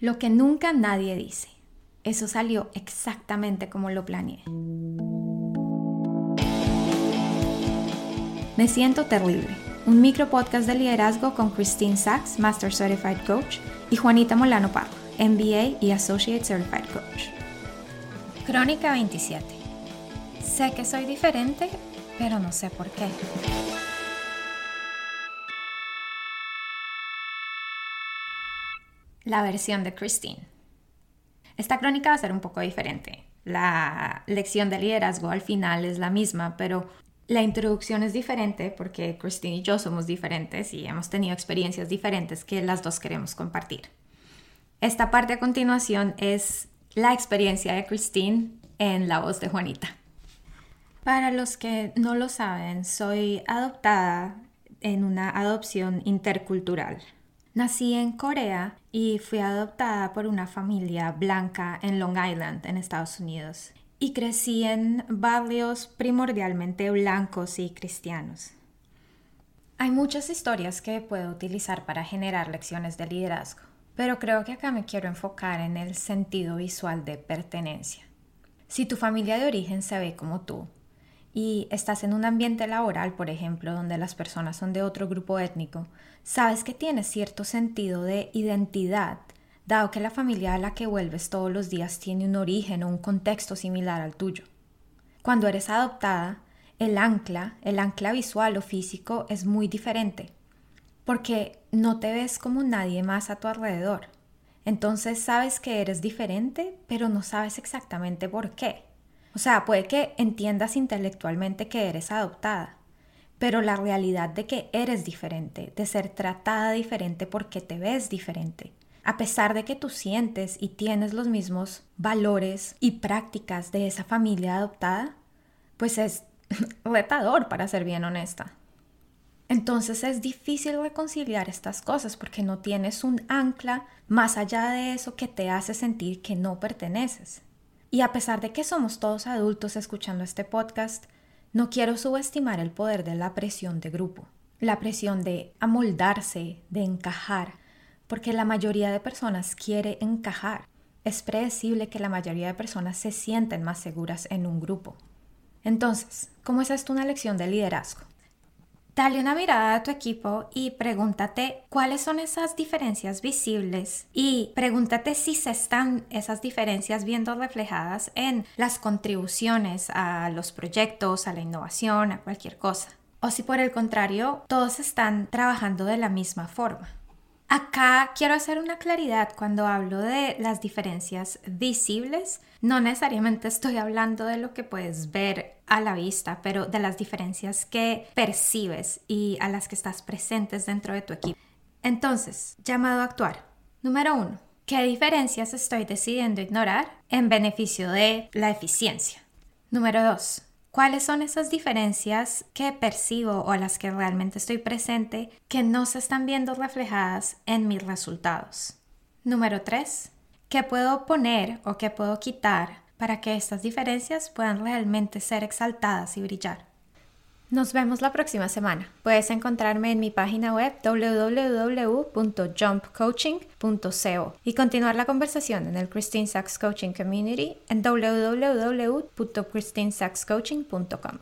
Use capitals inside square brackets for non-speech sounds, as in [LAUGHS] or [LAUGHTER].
Lo que nunca nadie dice. Eso salió exactamente como lo planeé. Me siento terrible. Un micro podcast de liderazgo con Christine Sachs, Master Certified Coach, y Juanita Molano Parro, MBA y Associate Certified Coach. Crónica 27. Sé que soy diferente, pero no sé por qué. La versión de Christine. Esta crónica va a ser un poco diferente. La lección de liderazgo al final es la misma, pero la introducción es diferente porque Christine y yo somos diferentes y hemos tenido experiencias diferentes que las dos queremos compartir. Esta parte a continuación es la experiencia de Christine en la voz de Juanita. Para los que no lo saben, soy adoptada en una adopción intercultural. Nací en Corea y fui adoptada por una familia blanca en Long Island, en Estados Unidos y crecí en barrios primordialmente blancos y cristianos. Hay muchas historias que puedo utilizar para generar lecciones de liderazgo, pero creo que acá me quiero enfocar en el sentido visual de pertenencia. Si tu familia de origen se ve como tú y estás en un ambiente laboral, por ejemplo, donde las personas son de otro grupo étnico, sabes que tienes cierto sentido de identidad dado que la familia a la que vuelves todos los días tiene un origen o un contexto similar al tuyo. Cuando eres adoptada, el ancla, el ancla visual o físico es muy diferente, porque no te ves como nadie más a tu alrededor. Entonces sabes que eres diferente, pero no sabes exactamente por qué. O sea, puede que entiendas intelectualmente que eres adoptada, pero la realidad de que eres diferente, de ser tratada diferente porque te ves diferente, a pesar de que tú sientes y tienes los mismos valores y prácticas de esa familia adoptada, pues es [LAUGHS] retador para ser bien honesta. Entonces es difícil reconciliar estas cosas porque no tienes un ancla más allá de eso que te hace sentir que no perteneces. Y a pesar de que somos todos adultos escuchando este podcast, no quiero subestimar el poder de la presión de grupo, la presión de amoldarse, de encajar, porque la mayoría de personas quiere encajar. Es predecible que la mayoría de personas se sienten más seguras en un grupo. Entonces, ¿cómo es esto una lección de liderazgo? Dale una mirada a tu equipo y pregúntate cuáles son esas diferencias visibles y pregúntate si se están esas diferencias viendo reflejadas en las contribuciones a los proyectos, a la innovación, a cualquier cosa. O si por el contrario, todos están trabajando de la misma forma. Acá quiero hacer una claridad cuando hablo de las diferencias visibles. No necesariamente estoy hablando de lo que puedes ver a la vista, pero de las diferencias que percibes y a las que estás presentes dentro de tu equipo. Entonces, llamado a actuar. Número uno, ¿qué diferencias estoy decidiendo ignorar en beneficio de la eficiencia? Número dos, ¿Cuáles son esas diferencias que percibo o las que realmente estoy presente que no se están viendo reflejadas en mis resultados? Número 3. ¿Qué puedo poner o qué puedo quitar para que estas diferencias puedan realmente ser exaltadas y brillar? Nos vemos la próxima semana. Puedes encontrarme en mi página web www.jumpcoaching.co y continuar la conversación en el Christine Sachs Coaching Community en www.christinesaxcoaching.com.